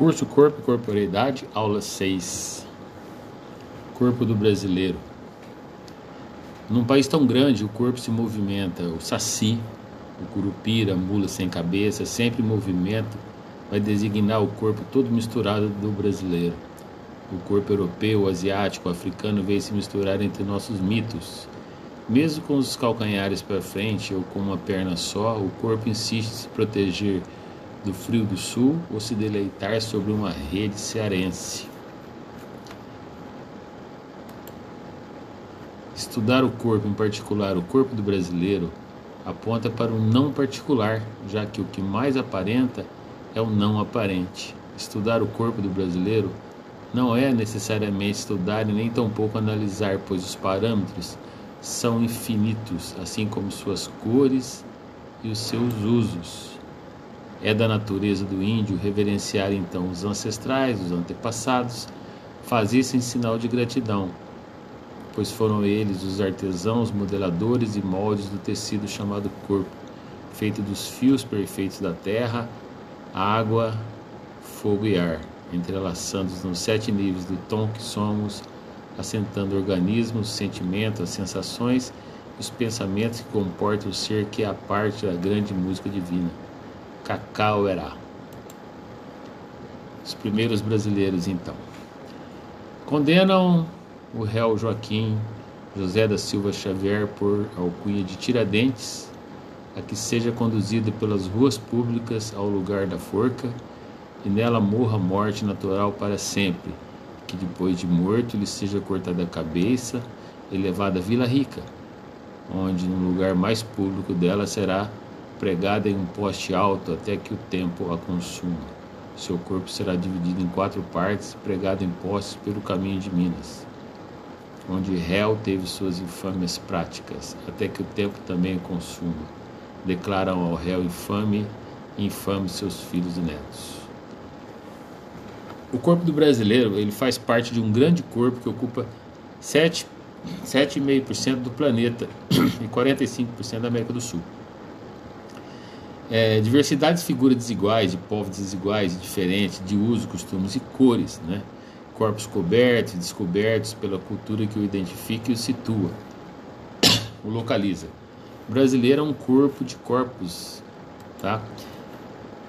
Curso Corpo e Corporeidade, aula 6. Corpo do brasileiro. Num país tão grande, o corpo se movimenta. O saci, o curupira, a mula sem cabeça, sempre em movimento, vai designar o corpo todo misturado do brasileiro. O corpo europeu, asiático, africano veio se misturar entre nossos mitos. Mesmo com os calcanhares para frente ou com uma perna só, o corpo insiste em se proteger do frio do sul ou se deleitar sobre uma rede cearense. Estudar o corpo, em particular o corpo do brasileiro, aponta para o não particular, já que o que mais aparenta é o não aparente. Estudar o corpo do brasileiro não é necessariamente estudar e nem tampouco analisar, pois os parâmetros são infinitos, assim como suas cores e os seus usos. É da natureza do índio reverenciar então os ancestrais, os antepassados, faz isso em sinal de gratidão, pois foram eles os artesãos, modeladores e moldes do tecido chamado corpo, feito dos fios perfeitos da terra, água, fogo e ar, entrelaçando-os nos sete níveis do tom que somos, assentando organismos, sentimentos, as sensações e os pensamentos que comportam o ser que é a parte da grande música divina. Cacauerá. Os primeiros brasileiros, então. Condenam o réu Joaquim José da Silva Xavier por alcunha de Tiradentes a que seja conduzido pelas ruas públicas ao lugar da forca e nela morra morte natural para sempre, que depois de morto lhe seja cortada a cabeça e levada à Vila Rica, onde no lugar mais público dela será pregada em um poste alto até que o tempo a consuma. Seu corpo será dividido em quatro partes, pregado em postes pelo caminho de Minas, onde réu teve suas infames práticas, até que o tempo também o consuma. Declaram ao réu infame e infame seus filhos e netos. O corpo do brasileiro ele faz parte de um grande corpo que ocupa 7,5% do planeta e 45% da América do Sul. É, diversidade de figuras desiguais, de povos desiguais diferentes, de uso, costumes e cores, né? Corpos cobertos e descobertos pela cultura que o identifica e o situa, o localiza. O brasileiro é um corpo de corpos, tá?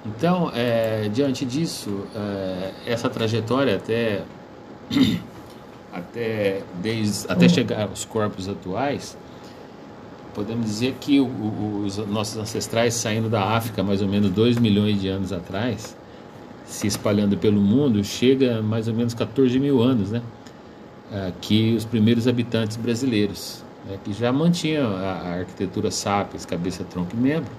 Então, é, diante disso, é, essa trajetória até, até, desde, até chegar aos corpos atuais, podemos dizer que os nossos ancestrais saindo da África mais ou menos 2 milhões de anos atrás, se espalhando pelo mundo, chega a mais ou menos 14 mil anos, né? Que os primeiros habitantes brasileiros, né? que já mantinham a, a arquitetura sapiens, cabeça, tronco e membro,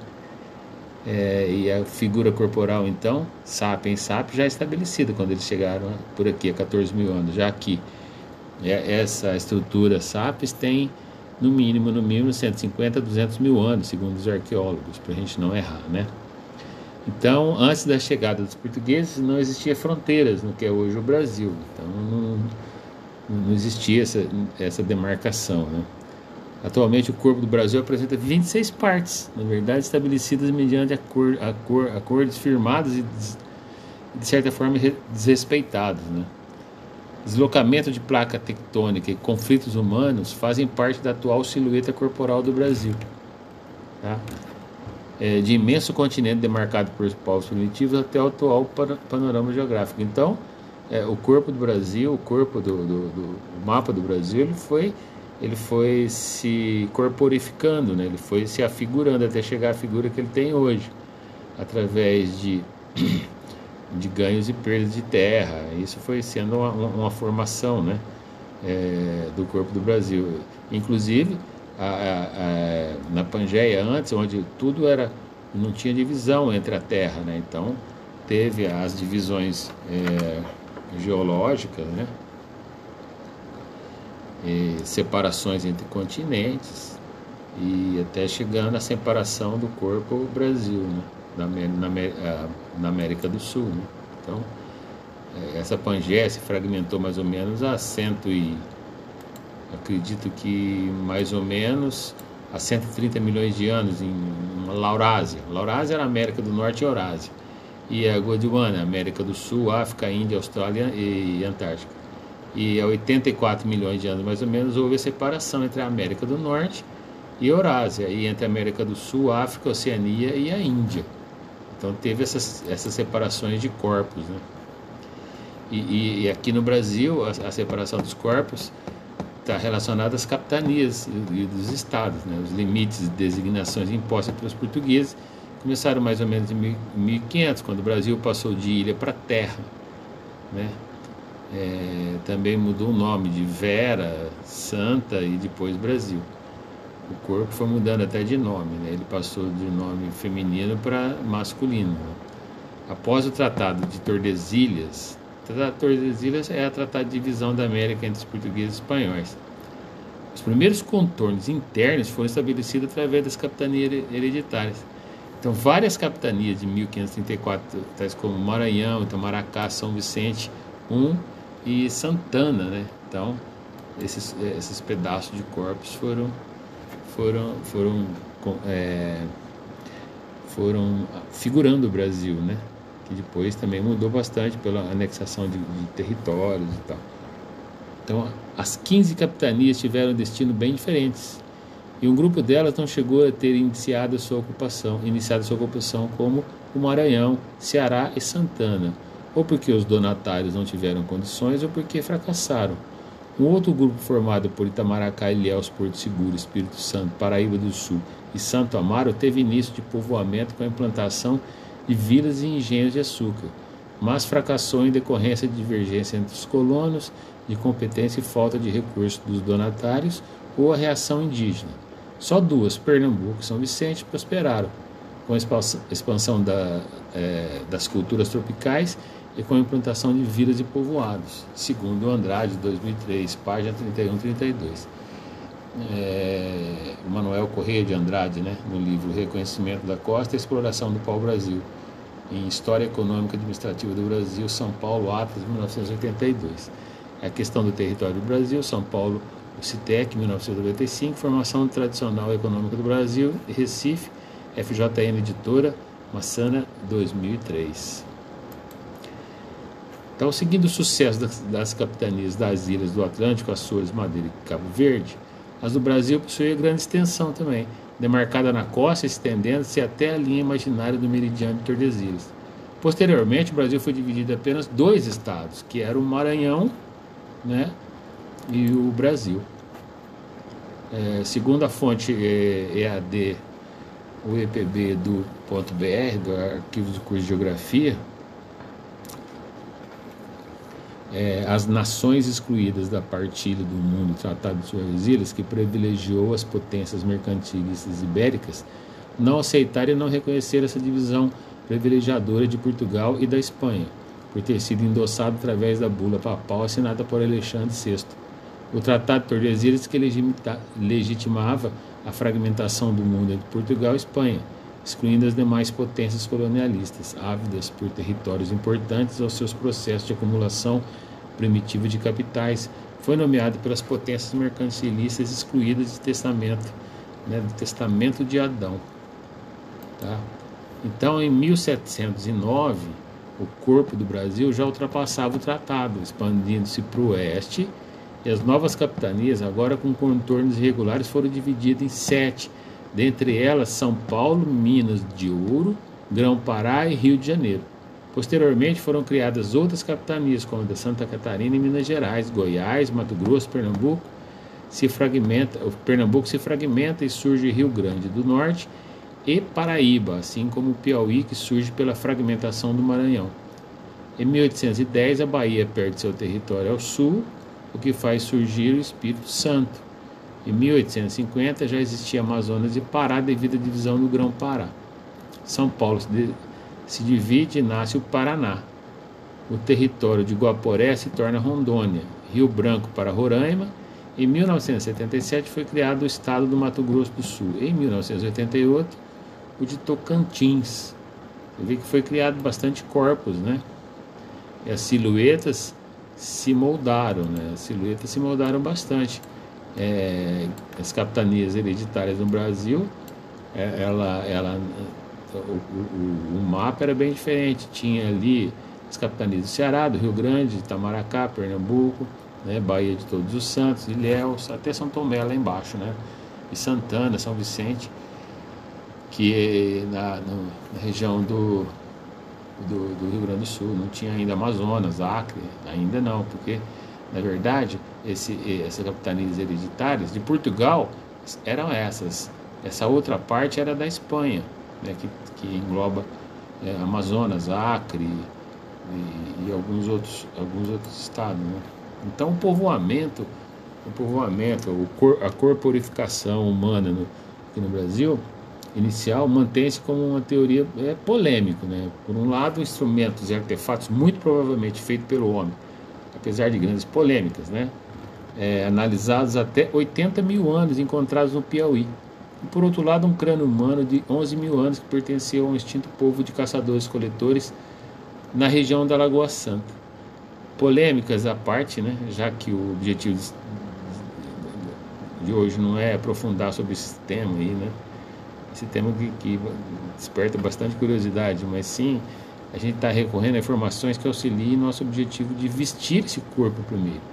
é, e a figura corporal, então, sapiens sapiens, já estabelecida quando eles chegaram por aqui há 14 mil anos, já que é, essa estrutura sapiens tem no mínimo, no mínimo 150 a 200 mil anos, segundo os arqueólogos, para a gente não errar, né? Então, antes da chegada dos portugueses, não existia fronteiras no que é hoje o Brasil. Então, não, não existia essa, essa demarcação, né? Atualmente, o corpo do Brasil apresenta 26 partes, na verdade, estabelecidas mediante acordos firmados e, de certa forma, desrespeitados, né? Deslocamento de placa tectônica e conflitos humanos fazem parte da atual silhueta corporal do Brasil. Tá? É, de imenso continente demarcado por povos primitivos até o atual panorama geográfico. Então, é, o corpo do Brasil, o corpo do, do, do mapa do Brasil, ele foi, ele foi se corporificando, né? ele foi se afigurando até chegar à figura que ele tem hoje, através de de ganhos e perdas de terra. Isso foi sendo uma, uma formação né, é, do corpo do Brasil. Inclusive, a, a, a, na Pangeia, antes, onde tudo era. não tinha divisão entre a terra, né? então teve as divisões é, geológicas, né? E separações entre continentes e até chegando à separação do corpo Brasil, né? Na, na, na América do Sul. Né? Então, é, essa Pangeia se fragmentou mais ou menos a cento e acredito que mais ou menos a 130 milhões de anos em Laurásia. Laurásia era América do Norte e Eurásia. e a Gondwana, América do Sul, África, Índia, Austrália e Antártica. E há 84 milhões de anos, mais ou menos, houve a separação entre a América do Norte e Eurásia, e entre a América do Sul, África, Oceania e a Índia. Então teve essas, essas separações de corpos. Né? E, e, e aqui no Brasil, a, a separação dos corpos está relacionada às capitanias e dos estados. Né? Os limites de designações impostas pelos portugueses começaram mais ou menos em 1500, quando o Brasil passou de ilha para terra. Né? É, também mudou o nome de Vera, Santa e depois Brasil. O corpo foi mudando até de nome, né? ele passou de nome feminino para masculino. Após o Tratado de Tordesilhas, Tratado de Tordesilhas é a Tratado de Divisão da América entre os portugueses e espanhóis. Os primeiros contornos internos foram estabelecidos através das capitanias hereditárias. Então, várias capitanias de 1534, tais como Maranhão, Itamaracá, São Vicente I e Santana, né? Então, esses, esses pedaços de corpos foram foram foram é, foram figurando o Brasil, né? Que depois também mudou bastante pela anexação de, de territórios e tal. Então, as 15 capitanias tiveram destino bem diferentes e um grupo delas não chegou a ter iniciado a sua ocupação, iniciado sua ocupação como o Maranhão, Ceará e Santana, ou porque os donatários não tiveram condições ou porque fracassaram. Um outro grupo formado por Itamaracá, Ilhéus, Porto Seguro, Espírito Santo, Paraíba do Sul e Santo Amaro teve início de povoamento com a implantação de vilas e engenhos de açúcar, mas fracassou em decorrência de divergência entre os colonos, de competência e falta de recursos dos donatários ou a reação indígena. Só duas, Pernambuco e São Vicente, prosperaram, com a expansão da, é, das culturas tropicais e com a implantação de vilas e povoados, segundo Andrade, 2003, página 31 32. É, Manuel Correia de Andrade, né, no livro Reconhecimento da Costa e Exploração do Pau-Brasil, em História Econômica e Administrativa do Brasil, São Paulo, Atlas, 1982. A questão do território do Brasil, São Paulo, o CITEC, 1995, Formação Tradicional Econômica do Brasil, Recife, FJN Editora, Massana, 2003. Então, seguindo o sucesso das, das, capitanias das ilhas do Atlântico, Açores, Madeira e Cabo Verde, as do Brasil possuíam grande extensão também, demarcada na costa, estendendo-se até a linha imaginária do meridiano de Tordesilhas. Posteriormente, o Brasil foi dividido em apenas dois estados, que eram o Maranhão né, e o Brasil. É, segundo a fonte é, EAD, o EPB do .br, do Arquivo do Curso de Geografia, é, as nações excluídas da partilha do mundo Tratado de Suas Ilhas, que privilegiou as potências mercantilistas ibéricas, não aceitaram e não reconheceram essa divisão privilegiadora de Portugal e da Espanha, por ter sido endossado através da bula papal assinada por Alexandre VI o Tratado de Tordesilhas que legitimava a fragmentação do mundo entre Portugal e Espanha, excluindo as demais potências colonialistas, ávidas por territórios importantes aos seus processos de acumulação primitiva de capitais, foi nomeado pelas potências mercantilistas excluídas do testamento, né, do testamento de Adão. Tá? Então, em 1709, o corpo do Brasil já ultrapassava o tratado, expandindo-se para o oeste e as novas capitanias, agora com contornos irregulares, foram divididas em sete, dentre elas São Paulo, Minas de Ouro, Grão-Pará e Rio de Janeiro. Posteriormente foram criadas outras capitanias, como a de Santa Catarina e Minas Gerais, Goiás, Mato Grosso, Pernambuco. Se fragmenta, o Pernambuco se fragmenta e surge Rio Grande do Norte e Paraíba, assim como o Piauí, que surge pela fragmentação do Maranhão. Em 1810, a Bahia perde seu território ao sul o que faz surgir o Espírito Santo. Em 1850 já existia Amazonas e Pará devido à divisão do Grão-Pará. São Paulo se divide e nasce o Paraná. O território de Guaporé se torna Rondônia, Rio Branco para Roraima. Em 1977 foi criado o estado do Mato Grosso do Sul. Em 1988, o de Tocantins. Você vê que foi criado bastante corpos, né? E as silhuetas se moldaram, né? as silhuetas se moldaram bastante. É, as capitanias hereditárias no Brasil, é, ela, ela o, o, o, mapa era bem diferente. Tinha ali as capitanias do Ceará, do Rio Grande, Itamaracá, Pernambuco, né, Bahia de Todos os Santos, Ilhéus, até São Tomé lá embaixo, né? E Santana, São Vicente, que na, no, na região do, do, do, Rio Grande do Sul não tinha ainda Amazonas, Acre, ainda não, porque na verdade esse, essas capitanias hereditárias de Portugal eram essas. Essa outra parte era da Espanha, né, que, que engloba é, Amazonas, Acre e, e, alguns, outros, alguns outros estados. Né? Então o povoamento, o povoamento, o cor, a corporificação humana no, aqui no Brasil inicial mantém-se como uma teoria é, polêmica. Né? Por um lado, instrumentos e artefatos muito provavelmente feitos pelo homem, apesar de grandes polêmicas, né? É, analisados até 80 mil anos encontrados no Piauí. E por outro lado, um crânio humano de 11 mil anos que pertenceu a um extinto povo de caçadores-coletores na região da Lagoa Santa. Polêmicas à parte, né, já que o objetivo de hoje não é aprofundar sobre esse tema aí, né? Esse tema que, que desperta bastante curiosidade, mas sim a gente está recorrendo a informações que auxiliem nosso objetivo de vestir esse corpo primeiro.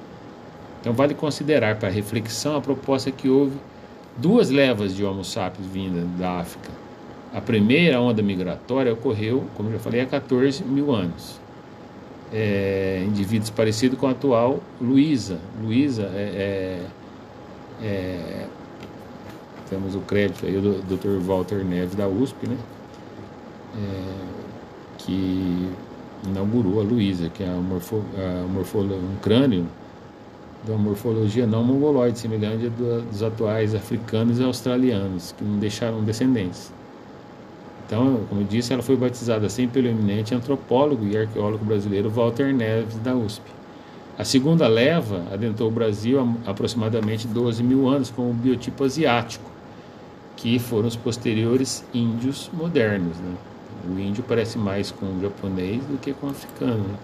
Então vale considerar para reflexão a proposta que houve duas levas de Homo sapiens vindas da África. A primeira onda migratória ocorreu, como já falei, há 14 mil anos. É, indivíduos parecidos com a atual Luísa. Luísa é, é, é, temos o crédito aí do Dr. Walter Neves da USP, né? É, que inaugurou a Luísa, que é a morfo, a morfolo, um crânio de uma morfologia não mongoloide, semelhante dos atuais africanos e australianos, que não deixaram descendentes. Então, como eu disse, ela foi batizada assim pelo eminente antropólogo e arqueólogo brasileiro Walter Neves, da USP. A segunda leva adentrou o Brasil há aproximadamente 12 mil anos com o biotipo asiático, que foram os posteriores índios modernos. Né? O índio parece mais com o japonês do que com o africano. Né?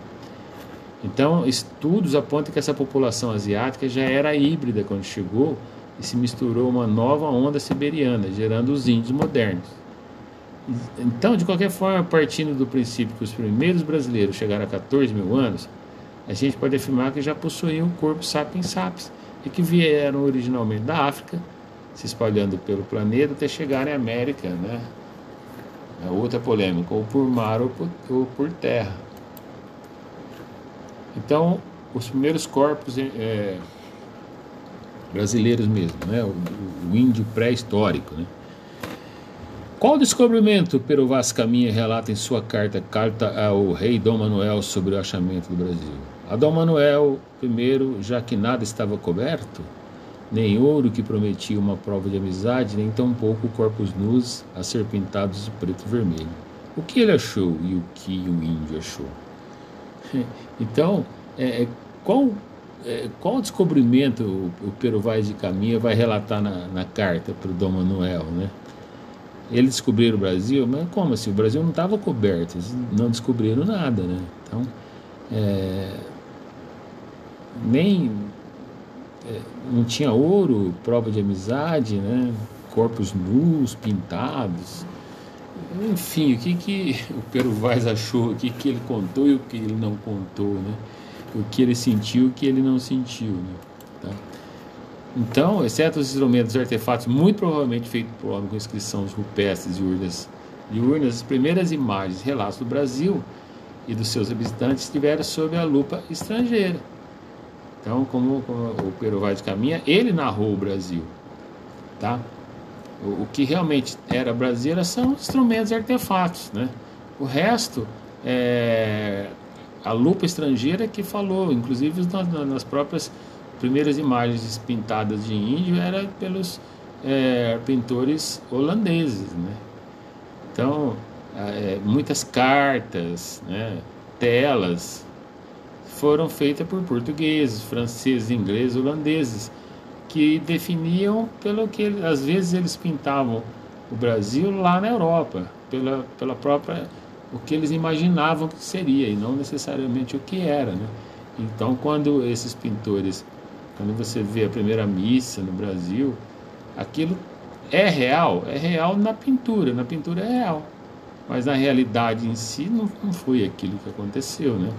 Então, estudos apontam que essa população asiática já era híbrida quando chegou e se misturou uma nova onda siberiana, gerando os índios modernos. Então, de qualquer forma, partindo do princípio que os primeiros brasileiros chegaram a 14 mil anos, a gente pode afirmar que já possuíam o corpo sapiens sapiens e que vieram originalmente da África, se espalhando pelo planeta até chegarem à América, né? É outra polêmica, ou por mar ou por, ou por terra. Então, os primeiros corpos é, brasileiros mesmo, né? o, o índio pré-histórico. Né? Qual descobrimento Pero Vaz Caminha relata em sua carta, carta ao rei Dom Manuel sobre o achamento do Brasil? A Dom Manuel I, já que nada estava coberto, nem ouro que prometia uma prova de amizade, nem tampouco corpos nus acerpintados de preto e vermelho. O que ele achou e o que o índio achou? Então, é, é, qual, é, qual descobrimento o, o Pero Vaz de Caminha vai relatar na, na carta para o Dom Manuel, né? Eles descobriram o Brasil, mas como assim? O Brasil não estava coberto, eles não descobriram nada, né? Então, é, nem é, não tinha ouro, prova de amizade, né? Corpos nus, pintados. Enfim, o que, que o Pero Vaz achou, o que, que ele contou e o que ele não contou, né? O que ele sentiu e o que ele não sentiu, né? Tá? Então, exceto os instrumentos e artefatos muito provavelmente feitos por homem com inscrições rupestres e urnas, de urnas, as primeiras imagens e relatos do Brasil e dos seus habitantes estiveram sob a lupa estrangeira. Então, como, como o Pero Vaz caminha, ele narrou o Brasil, tá? O, o que realmente era brasileira são instrumentos e artefatos, né? O resto, é, a lupa estrangeira que falou, inclusive nas, nas próprias primeiras imagens pintadas de índio era pelos é, pintores holandeses, né? Então, é, muitas cartas, né, telas foram feitas por portugueses, franceses, ingleses, holandeses que definiam pelo que às vezes eles pintavam o Brasil lá na Europa, pela, pela própria o que eles imaginavam que seria e não necessariamente o que era, né? Então, quando esses pintores, quando você vê a primeira missa no Brasil, aquilo é real, é real na pintura, na pintura é real. mas na realidade em si não, não foi aquilo que aconteceu, né?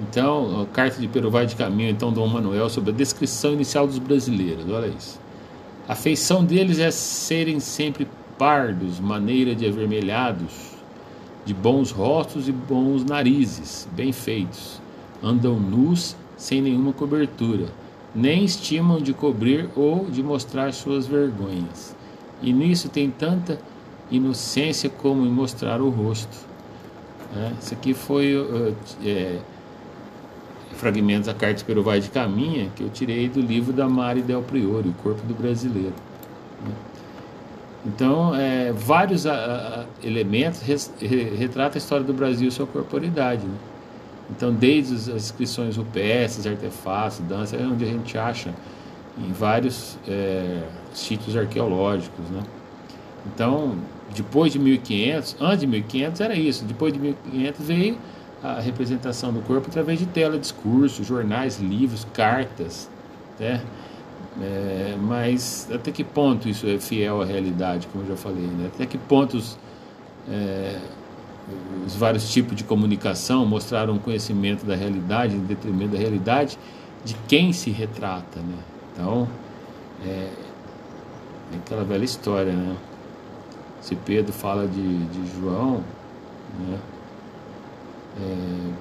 Então, a carta de Peru vai de caminho, então, Dom Manuel, sobre a descrição inicial dos brasileiros, olha isso. A feição deles é serem sempre pardos, maneira de avermelhados, de bons rostos e bons narizes, bem feitos. Andam nus, sem nenhuma cobertura, nem estimam de cobrir ou de mostrar suas vergonhas. E nisso tem tanta inocência como em mostrar o rosto. É, isso aqui foi é, fragmentos da Carta Vai de Caminha que eu tirei do livro da Mari Del Priori, O Corpo do Brasileiro. Né? Então, é, vários a, a, elementos res, re, retratam a história do Brasil e sua corporidade. Né? Então, desde as inscrições rupestres, artefatos, dança, é onde a gente acha em vários é, sítios arqueológicos. Né? Então, depois de 1500, antes de 1500 era isso, depois de 1500 veio a representação do corpo através de tela, discurso, jornais, livros, cartas, né? É, mas até que ponto isso é fiel à realidade, como eu já falei, né? Até que pontos é, os vários tipos de comunicação mostraram conhecimento da realidade, em detrimento da realidade de quem se retrata, né? Então, é, é aquela velha história, né? Se Pedro fala de, de João, né? É,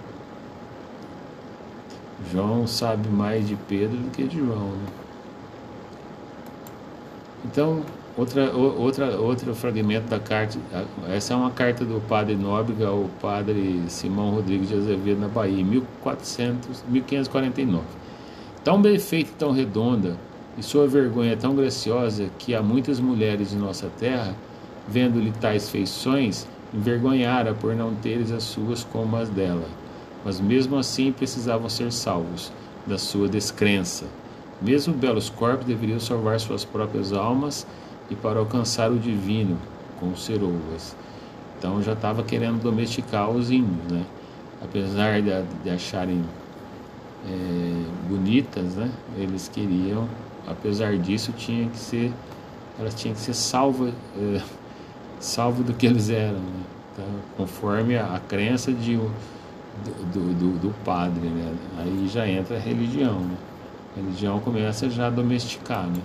João sabe mais de Pedro do que de João. Né? Então, outra, outra, outro fragmento da carta. Essa é uma carta do padre Nóbrega ao padre Simão Rodrigues de Azevedo, na Bahia, em 1400, 1549. Tão bem feita tão redonda, e sua vergonha é tão graciosa que há muitas mulheres de nossa terra, vendo-lhe tais feições, envergonhara por não teres as suas como as dela, mas mesmo assim precisavam ser salvos da sua descrença. Mesmo belos corpos deveriam salvar suas próprias almas e para alcançar o divino com seroas. Então já estava querendo domesticar os índios, né? Apesar de, de acharem é, bonitas, né? Eles queriam, apesar disso, tinha que ser, elas tinham que ser salvas. É, salvo do que eles eram, né? então, conforme a, a crença de, do, do, do, padre. Né? Aí já entra a religião. Né? A religião começa já a domesticar. Né?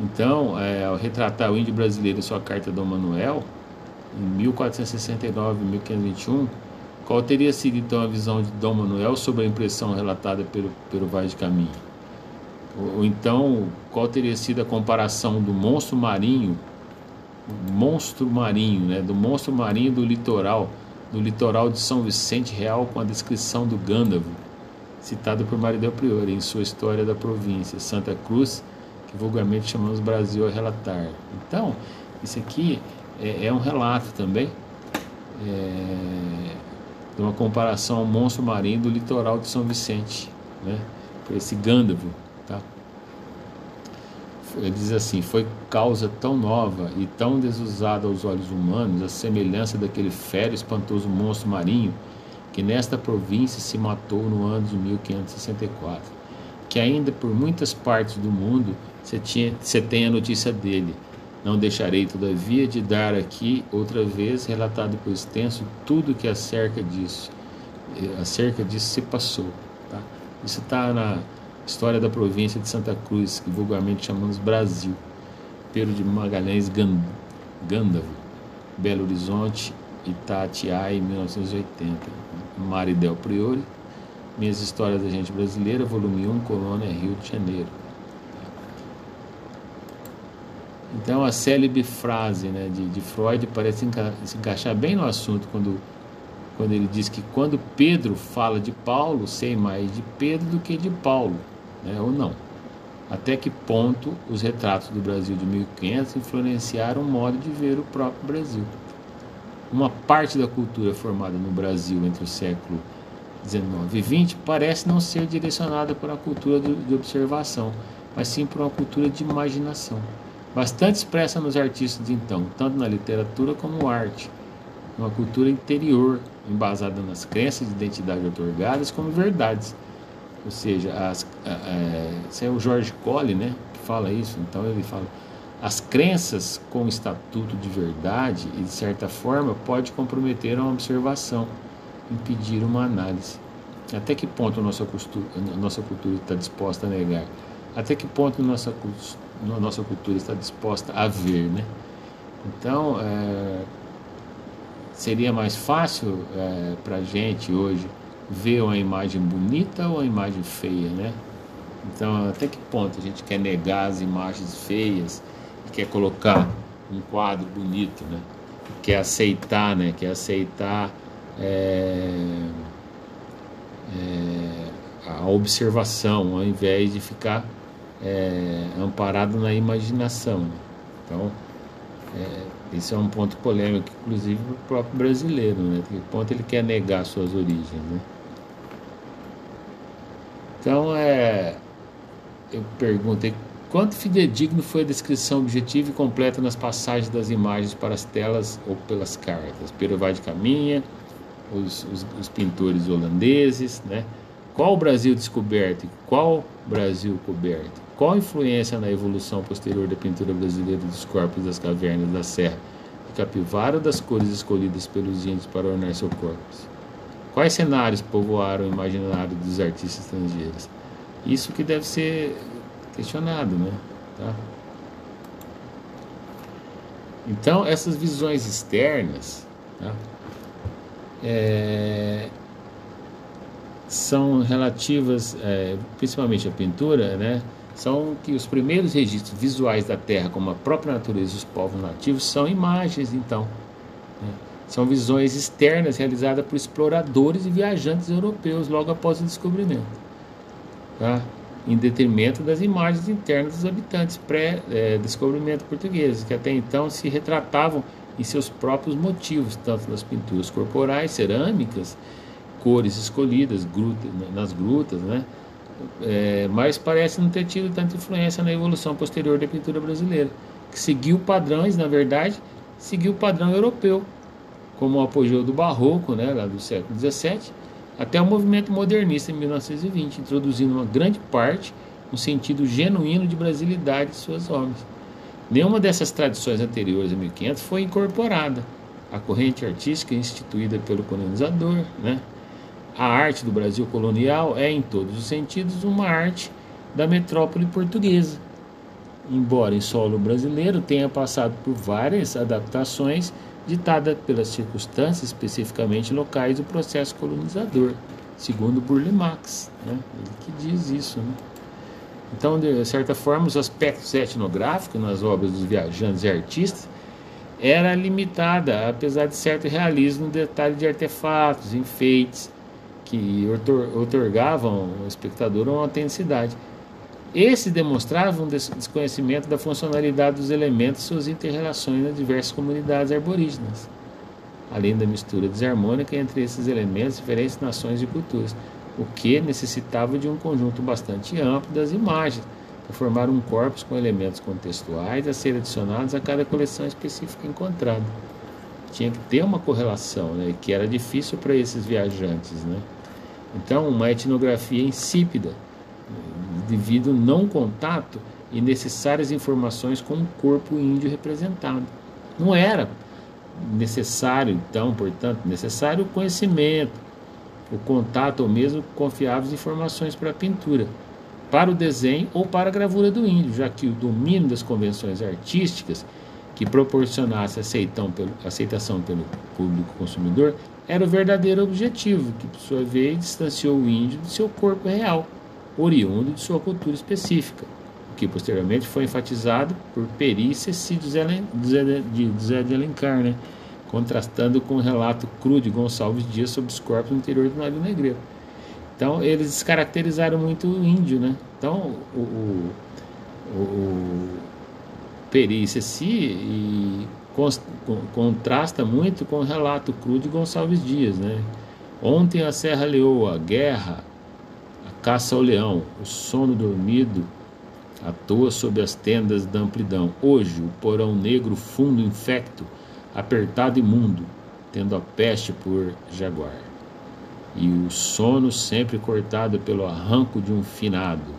Então, é, ao retratar o índio brasileiro em sua carta do Manuel, em 1469 1521, qual teria sido então a visão de Dom Manuel sobre a impressão relatada pelo, pelo Vaz de Caminho? Ou, ou então, qual teria sido a comparação do monstro marinho monstro marinho, né, do monstro marinho do litoral, do litoral de São Vicente Real, com a descrição do Gândavo, citado por Maridel Priori em sua História da Província, Santa Cruz, que vulgarmente chamamos Brasil a relatar. Então, isso aqui é, é um relato também é, de uma comparação ao monstro marinho do litoral de São Vicente, né, esse Gândavo ele diz assim: foi causa tão nova e tão desusada aos olhos humanos a semelhança daquele fero espantoso monstro marinho que nesta província se matou no ano de 1564, que ainda por muitas partes do mundo você, tinha, você tem a notícia dele. Não deixarei, todavia, de dar aqui outra vez, relatado por extenso, tudo que acerca disso, eh, acerca disso se passou. Tá? Isso está na História da província de Santa Cruz, que vulgarmente chamamos Brasil. Pedro de Magalhães Gândavo, Belo Horizonte, Itatiaia, 1980. Maridel Priori, Minhas Histórias da Gente Brasileira, volume 1, Colônia, Rio de Janeiro. Então a célebre frase né, de, de Freud parece enca se encaixar bem no assunto quando, quando ele diz que quando Pedro fala de Paulo, sei mais de Pedro do que de Paulo né, ou não. Até que ponto os retratos do Brasil de 1500 influenciaram o modo de ver o próprio Brasil. Uma parte da cultura formada no Brasil entre o século XIX e XX parece não ser direcionada para a cultura de observação, mas sim para uma cultura de imaginação, bastante expressa nos artistas de então, tanto na literatura como na arte. Uma cultura interior, embasada nas crenças de identidade otorgadas como verdades ou seja, as, é, o George Cole, né, que fala isso. Então ele fala: as crenças com estatuto de verdade e de certa forma pode comprometer uma observação, impedir uma análise. Até que ponto a nossa cultura, nossa cultura está disposta a negar? Até que ponto a nossa, nossa cultura está disposta a ver, né? Então, é, seria mais fácil é, para a gente hoje ver uma imagem bonita ou uma imagem feia, né? Então, até que ponto a gente quer negar as imagens feias e quer colocar um quadro bonito, né? Quer aceitar, né? Quer aceitar é, é, a observação, ao invés de ficar é, amparado na imaginação. Né? Então, é, esse é um ponto polêmico, inclusive para o próprio brasileiro, né? Que ponto ele quer negar suas origens, né? Então, é, eu pergunto, quanto fidedigno foi a descrição objetiva e completa nas passagens das imagens para as telas ou pelas cartas? Pero vai de Caminha, os, os, os pintores holandeses, né? Qual o Brasil descoberto e qual Brasil coberto? Qual a influência na evolução posterior da pintura brasileira dos corpos das cavernas da Serra de Capivara das cores escolhidas pelos índios para ornar seus corpos? Quais cenários povoaram o imaginário dos artistas estrangeiros? Isso que deve ser questionado, né? Tá? Então, essas visões externas, tá? é, são relativas, é, principalmente à pintura, né? São que os primeiros registros visuais da Terra, como a própria natureza e os povos nativos, são imagens, então. Né? São visões externas realizadas por exploradores e viajantes europeus logo após o descobrimento, tá? em detrimento das imagens internas dos habitantes pré-descobrimento portugueses, que até então se retratavam em seus próprios motivos, tanto nas pinturas corporais, cerâmicas, cores escolhidas gruta, nas grutas, né? É, mas parece não ter tido tanta influência na evolução posterior da pintura brasileira, que seguiu padrões, na verdade, seguiu o padrão europeu, como o apogeu do Barroco, né, lá do século XVII, até o movimento modernista em 1920, introduzindo uma grande parte um sentido genuíno de brasilidade de suas obras. Nenhuma dessas tradições anteriores a 1500 foi incorporada. A corrente artística instituída pelo colonizador, né? a arte do Brasil colonial é, em todos os sentidos, uma arte da metrópole portuguesa. Embora em solo brasileiro tenha passado por várias adaptações ditadas pelas circunstâncias especificamente locais do processo colonizador, segundo Burle Marx, né? ele que diz isso. Né? Então, de certa forma, os aspectos etnográficos nas obras dos viajantes e artistas era limitada, apesar de certo realismo no detalhe de artefatos, enfeites, que otorgavam ao espectador uma autenticidade. Esses demonstravam um desconhecimento da funcionalidade dos elementos e suas interrelações nas diversas comunidades arborígenas, além da mistura desarmônica entre esses elementos, diferentes nações e culturas o que necessitava de um conjunto bastante amplo das imagens para formar um corpus com elementos contextuais a serem adicionados a cada coleção específica encontrada. Tinha que ter uma correlação, né, que era difícil para esses viajantes. Né? Então, uma etnografia insípida, devido ao não contato e necessárias informações com o corpo índio representado. Não era necessário, então, portanto, necessário o conhecimento, o contato ou mesmo confiáveis informações para a pintura, para o desenho ou para a gravura do índio, já que o domínio das convenções artísticas que proporcionasse aceitação pelo público consumidor era o verdadeiro objetivo, que por sua vez distanciou o índio do seu corpo real, oriundo de sua cultura específica, o que posteriormente foi enfatizado por Peri de Zé de Alencar, né? contrastando com o relato cru de Gonçalves Dias sobre os corpos no interior do navio negreiro. Então, eles descaracterizaram muito o índio, né? Então, o, o, o e contrasta muito com o relato cru de Gonçalves Dias, né? Ontem a Serra Leoa, guerra, caça ao leão, o sono dormido, à toa sob as tendas da amplidão. Hoje, o porão negro fundo infecto, apertado e mundo, tendo a peste por jaguar, e o sono sempre cortado pelo arranco de um finado,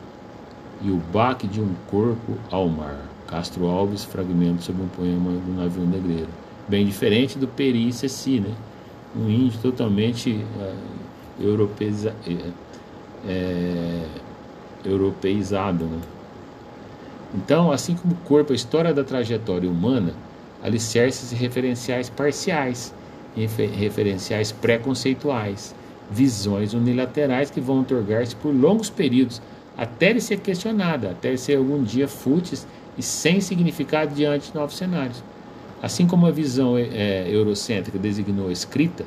e o baque de um corpo ao mar. Castro Alves, fragmento sobre um poema do navio negreiro. Bem diferente do Peri Ceci, né? Um índio totalmente uh, é, é, europeizado, né? Então, assim como o corpo, a história da trajetória humana, alicerces e referenciais parciais, referenciais preconceituais, visões unilaterais que vão otorgar-se por longos períodos até ele ser questionada, até ele ser algum dia fúteis e sem significado diante de novos cenários. Assim como a visão é, eurocêntrica designou a escrita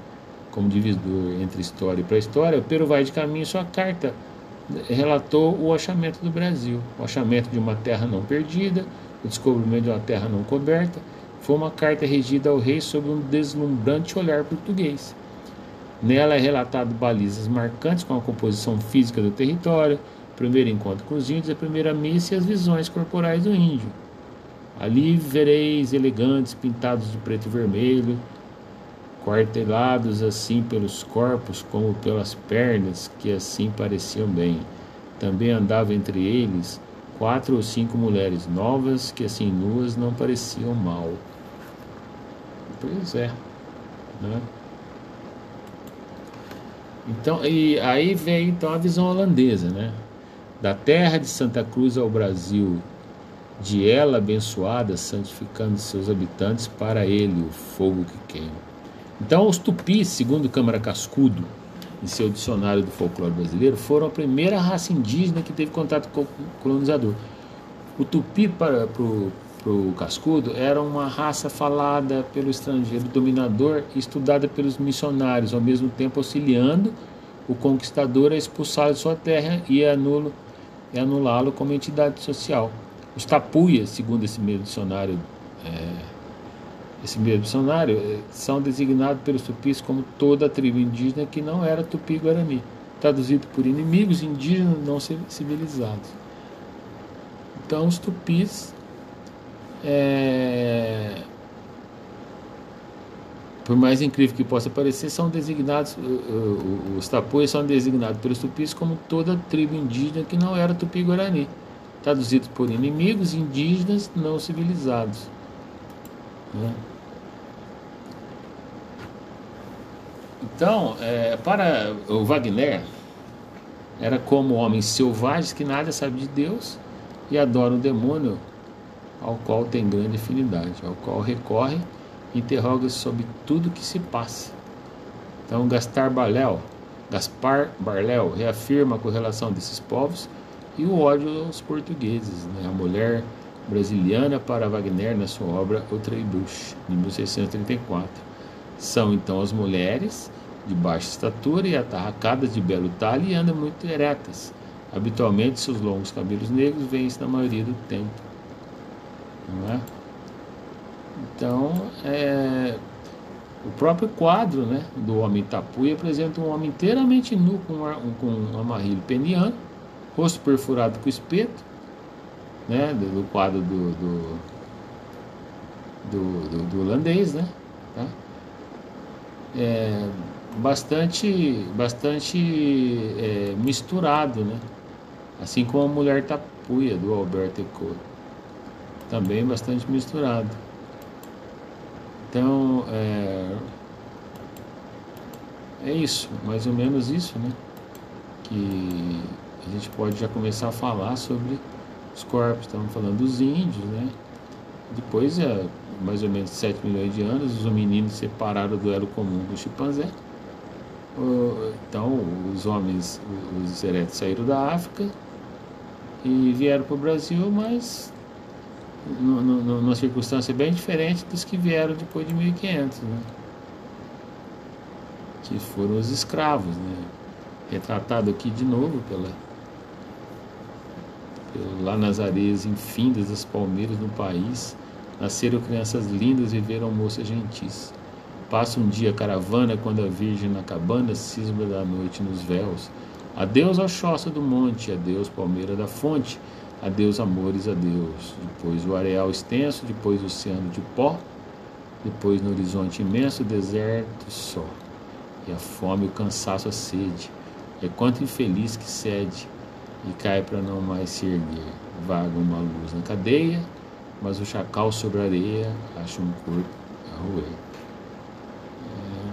como divisor entre história e pré-história, o Peru vai de caminho sua carta relatou o achamento do Brasil, o achamento de uma terra não perdida, o descobrimento de uma terra não coberta, foi uma carta regida ao rei sob um deslumbrante olhar português. Nela é relatado balizas marcantes com a composição física do território, o primeiro encontro com os índios, a primeira missa e as visões corporais do índio. Ali vereis elegantes pintados de preto e vermelho, quartelados assim pelos corpos como pelas pernas, que assim pareciam bem. Também andava entre eles quatro ou cinco mulheres novas, que assim nuas não pareciam mal. Pois é, né? Então, e aí vem então a visão holandesa, né? Da terra de Santa Cruz ao Brasil, de ela abençoada, santificando seus habitantes para ele o fogo que queima. Então, os tupis, segundo Câmara Cascudo, em seu dicionário do folclore brasileiro, foram a primeira raça indígena que teve contato com o colonizador. O tupi, para o Cascudo, era uma raça falada pelo estrangeiro dominador e estudada pelos missionários, ao mesmo tempo auxiliando o conquistador a expulsá-lo de sua terra e anulá-lo como entidade social. Os tapuias, segundo esse mesmo dicionário é, esse mesmo dicionário, eh, são designados pelos tupis como toda a tribo indígena que não era tupi-guarani, traduzido por inimigos indígenas não civilizados. Então, os tupis, é, por mais incrível que possa parecer, são designados, os tapuias são designados pelos tupis como toda a tribo indígena que não era tupi-guarani, traduzido por inimigos indígenas não civilizados. Né? Então, é, para o Wagner, era como homens selvagens que nada sabem de Deus e adoram o demônio, ao qual tem grande afinidade, ao qual recorre e interroga-se sobre tudo que se passa. Então, Gaspar Barléu, Gaspar Barléu reafirma a correlação desses povos e o ódio aos portugueses, né? a mulher brasiliana para Wagner na sua obra O Treibush, de 1634. São então as mulheres de baixa estatura e atarracadas de belo talhe e andam muito eretas. Habitualmente, seus longos cabelos negros vêm-se na maioria do tempo. Não é? Então, é, o próprio quadro né, do homem tapuia apresenta um homem inteiramente nu com, um, com um amarrilho peniano, rosto perfurado com espeto, né, do, do quadro do, do, do, do, do holandês, né? Tá? É, bastante, bastante é, misturado, né? Assim como a Mulher Tapuia, do Alberto Eco. Também bastante misturado. Então, é, é isso, mais ou menos isso, né? Que a gente pode já começar a falar sobre os corpos. Estamos falando dos índios, né? Depois, é, mais ou menos 7 milhões de anos, os homininos separaram do elo comum do chimpanzé. Então, os homens, os eretos saíram da África e vieram para o Brasil, mas numa circunstância bem diferente dos que vieram depois de 1500, né? que foram os escravos, né? retratado aqui de novo pela, nas areias infindas das palmeiras no país, nasceram crianças lindas, viveram moças gentis. Passa um dia caravana quando a virgem na cabana cisma da noite nos véus. Adeus a choça do monte, adeus palmeira da fonte, adeus amores, adeus. Depois o areal extenso, depois o oceano de pó, depois no horizonte imenso deserto só. E a fome, o cansaço, a sede. É quanto infeliz que cede e cai para não mais se erguer. Vaga uma luz na cadeia, mas o chacal sobre a areia acha um corpo a roer. É,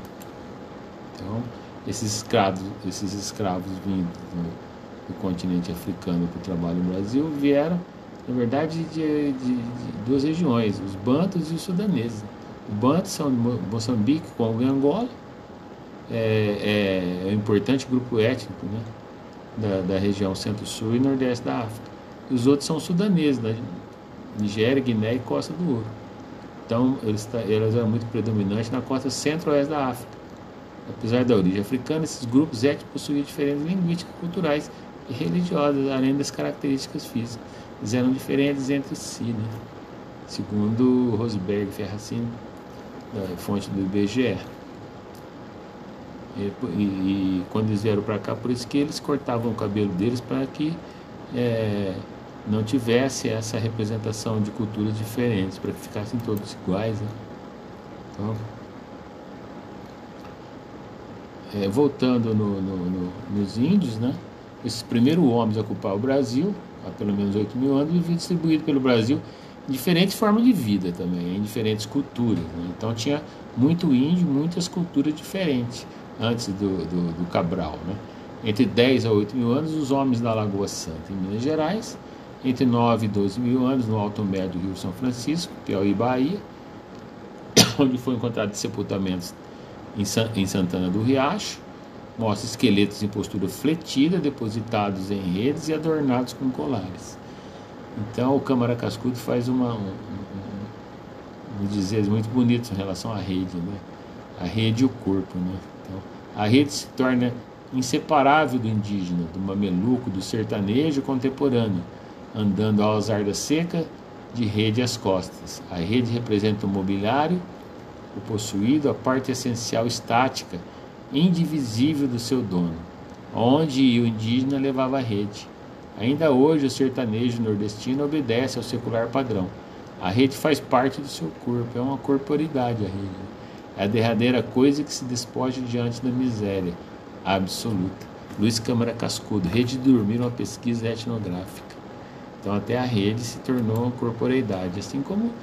então, esses escravos, esses escravos vindos do, do continente africano para o trabalho no Brasil vieram, na verdade, de, de, de duas regiões, os bantos e os sudaneses. Os bantos são de Moçambique, Congo e Angola, é, é, um importante grupo étnico né, da, da região centro-sul e nordeste da África. E os outros são sudaneses, da Nigéria, Guiné e Costa do Ouro. Então, eles, eles eram muito predominantes na costa centro-oeste da África. Apesar da origem africana, esses grupos étnicos possuíam diferenças linguísticas, culturais e religiosas, além das características físicas. Eles eram diferentes entre si, né? segundo Rosberg Ferracini, fonte do IBGE. E, e, e, quando eles vieram para cá, por isso que eles cortavam o cabelo deles para que é, não tivesse essa representação de culturas diferentes, para que ficassem todos iguais. Né? Então, é, voltando no, no, no, nos índios, né? esses primeiros homens a ocupar o Brasil, há pelo menos 8 mil anos, viviam distribuído pelo Brasil em diferentes formas de vida também, em diferentes culturas. Né? Então tinha muito índio, muitas culturas diferentes antes do, do, do Cabral. Né? Entre 10 a 8 mil anos, os homens da Lagoa Santa, em Minas Gerais. Entre 9 e 12 mil anos, no Alto Médio Rio São Francisco, Piauí, Bahia, onde foi encontrado sepultamentos em Santana do Riacho. Mostra esqueletos em postura fletida, depositados em redes e adornados com colares. Então, o Câmara Cascudo faz uma, um, um, um dizer muito bonito em relação à rede, né? A rede e o corpo, né? Então, a rede se torna inseparável do indígena, do mameluco, do sertanejo contemporâneo, andando ao azar da seca, de rede às costas. A rede representa o mobiliário, o possuído, a parte essencial estática, indivisível do seu dono, onde o indígena levava a rede. Ainda hoje, o sertanejo nordestino obedece ao secular padrão. A rede faz parte do seu corpo, é uma corporidade a rede. É a derradeira coisa que se despoja diante da miséria absoluta. Luiz Câmara Cascudo, Rede de Dormir, uma pesquisa etnográfica. Então, até a rede se tornou corporeidade, assim como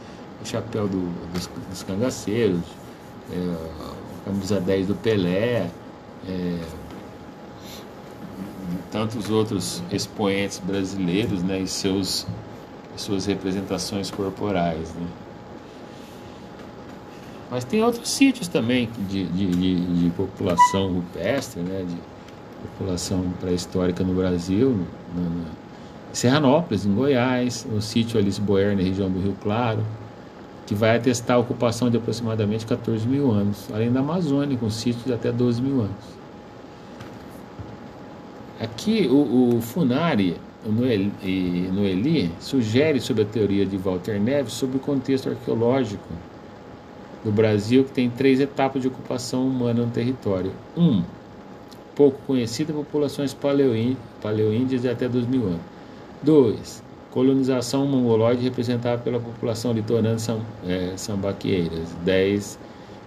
o chapéu do, dos, dos cangaceiros, é, a camisa 10 do Pelé, é, tantos outros expoentes brasileiros né, e seus, suas representações corporais. Né. Mas tem outros sítios também de, de, de, de população rupestre, né, de população pré-histórica no Brasil, no, no, Serranópolis, em Goiás, no sítio Alice Boer, na região do Rio Claro, que vai atestar a ocupação de aproximadamente 14 mil anos, além da Amazônia, com sítios de até 12 mil anos. Aqui o, o Funari, no Eli, no Eli, sugere sobre a teoria de Walter Neves sobre o contexto arqueológico do Brasil, que tem três etapas de ocupação humana no território. Um, pouco conhecida, populações paleoíndias de até 2 mil anos. Dois, colonização mongoloide representada pela população litorânea sam, é, sambaqueiras, 10,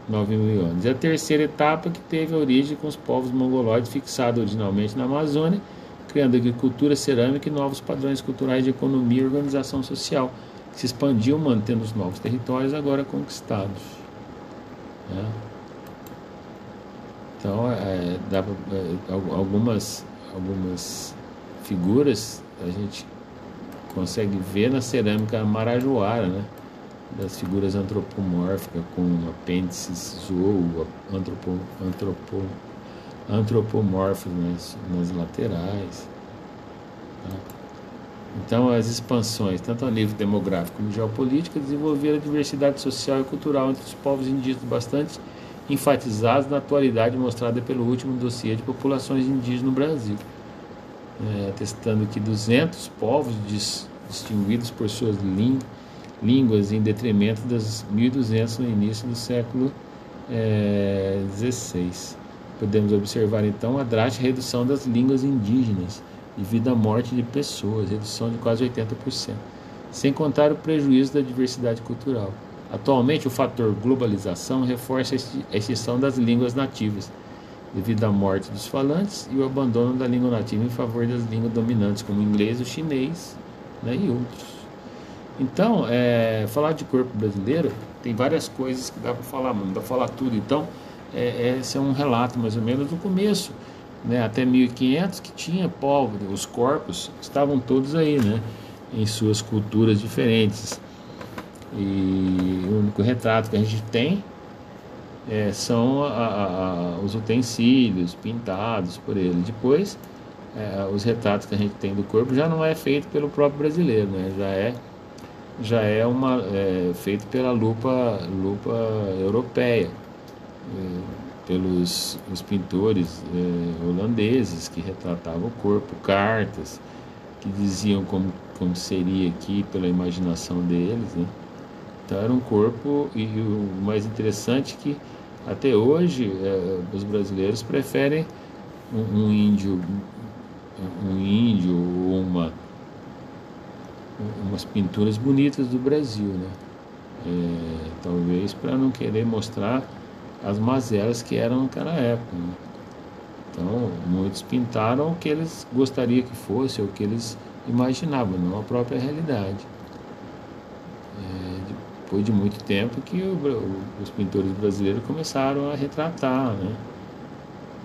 9 mil anos. E a terceira etapa que teve origem com os povos mongoloides fixados originalmente na Amazônia, criando agricultura cerâmica e novos padrões culturais de economia e organização social, que se expandiam mantendo os novos territórios agora conquistados. Né? Então, é, dá, é, algumas, algumas figuras a gente consegue ver na cerâmica marajoara, né? das figuras antropomórficas com apêndices zoou, antropo, antropo, antropomórficos nas, nas laterais. Tá? Então, as expansões, tanto a nível demográfico como geopolítico, desenvolveram a diversidade social e cultural entre os povos indígenas bastante enfatizados na atualidade mostrada pelo último dossiê de populações indígenas no Brasil, é, atestando que 200 povos dis, distinguidos por suas línguas línguas em detrimento das 1200 no início do século XVI. É, Podemos observar então a drástica redução das línguas indígenas devido à morte de pessoas, redução de quase 80%, sem contar o prejuízo da diversidade cultural. Atualmente, o fator globalização reforça a extinção das línguas nativas, devido à morte dos falantes e o abandono da língua nativa em favor das línguas dominantes, como o inglês, o chinês né, e outros. Então, é, falar de corpo brasileiro tem várias coisas que dá para falar, não dá para falar tudo. Então, é, esse é um relato mais ou menos do começo, né, até 1500 que tinha povo, os corpos estavam todos aí, né, em suas culturas diferentes. E o único retrato que a gente tem é, são a, a, os utensílios pintados por ele. Depois, é, os retratos que a gente tem do corpo já não é feito pelo próprio brasileiro, né? já é já é uma é, feito pela lupa lupa europeia é, pelos os pintores é, holandeses que retratavam o corpo cartas que diziam como como seria aqui pela imaginação deles né? então era um corpo e o mais interessante é que até hoje é, os brasileiros preferem um, um índio um índio ou uma umas pinturas bonitas do Brasil, né? É, talvez para não querer mostrar as mazelas que eram naquela época. Né? Então, muitos pintaram o que eles gostariam que fosse, o que eles imaginavam, não a própria realidade. É, depois de muito tempo que o, o, os pintores brasileiros começaram a retratar né?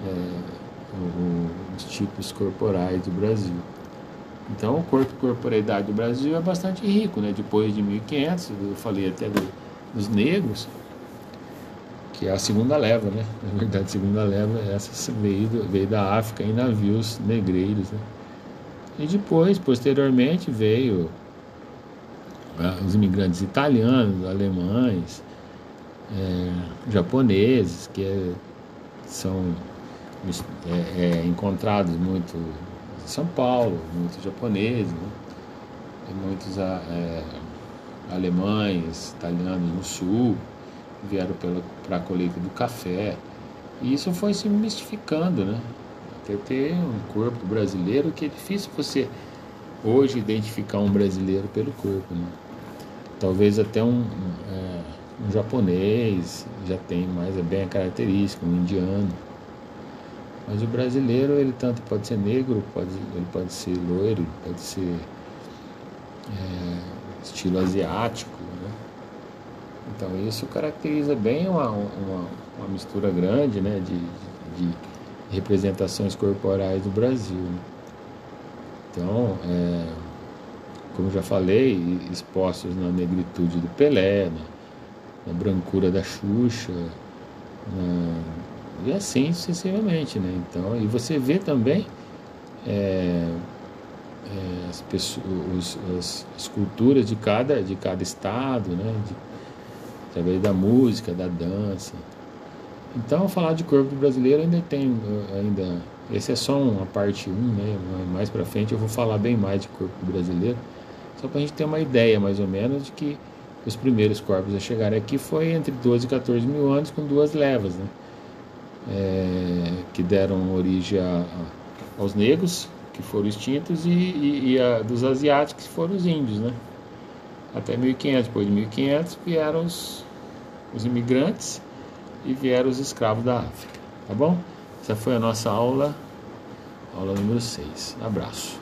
É, o, os tipos corporais do Brasil. Então, o corpo corporeidade do Brasil é bastante rico, né? Depois de 1500, eu falei até do, dos negros, que é a segunda leva, né? Na verdade, a segunda leva essa veio, veio da África em navios negreiros, né? E depois, posteriormente, veio os imigrantes italianos, alemães, é, japoneses, que é, são é, é, encontrados muito são Paulo, muitos japoneses, né? Muitos é, alemães, italianos no sul, vieram para a colheita do café. E isso foi se mistificando, né? Até ter um corpo brasileiro que é difícil você hoje identificar um brasileiro pelo corpo, né? Talvez até um, um, é, um japonês já tem mais, é bem a característica, um indiano. Mas o brasileiro, ele tanto pode ser negro, pode, ele pode ser loiro, pode ser é, estilo asiático. Né? Então isso caracteriza bem uma, uma, uma mistura grande né, de, de, representações corporais do Brasil. Né? Então, é, como já falei, expostos na negritude do Pelé, né? na brancura da Xuxa, na, e assim sucessivamente, né? Então, e você vê também é, é, as, pessoas, as, as, culturas de cada, de cada estado, né? De, através da música, da dança. Então, falar de corpo brasileiro ainda tem, ainda, esse é só uma parte 1, né? Mais para frente eu vou falar bem mais de corpo brasileiro, só para a gente ter uma ideia mais ou menos de que os primeiros corpos a chegar aqui foi entre 12 e 14 mil anos com duas levas, né? é, que deram origem a, a, aos negros, que foram extintos, e, e, e a, dos asiáticos, que foram os índios, né? Até 1500, depois de 1500 vieram os, os imigrantes e vieram os escravos da África, tá bom? Essa foi a nossa aula, aula número 6. Abraço.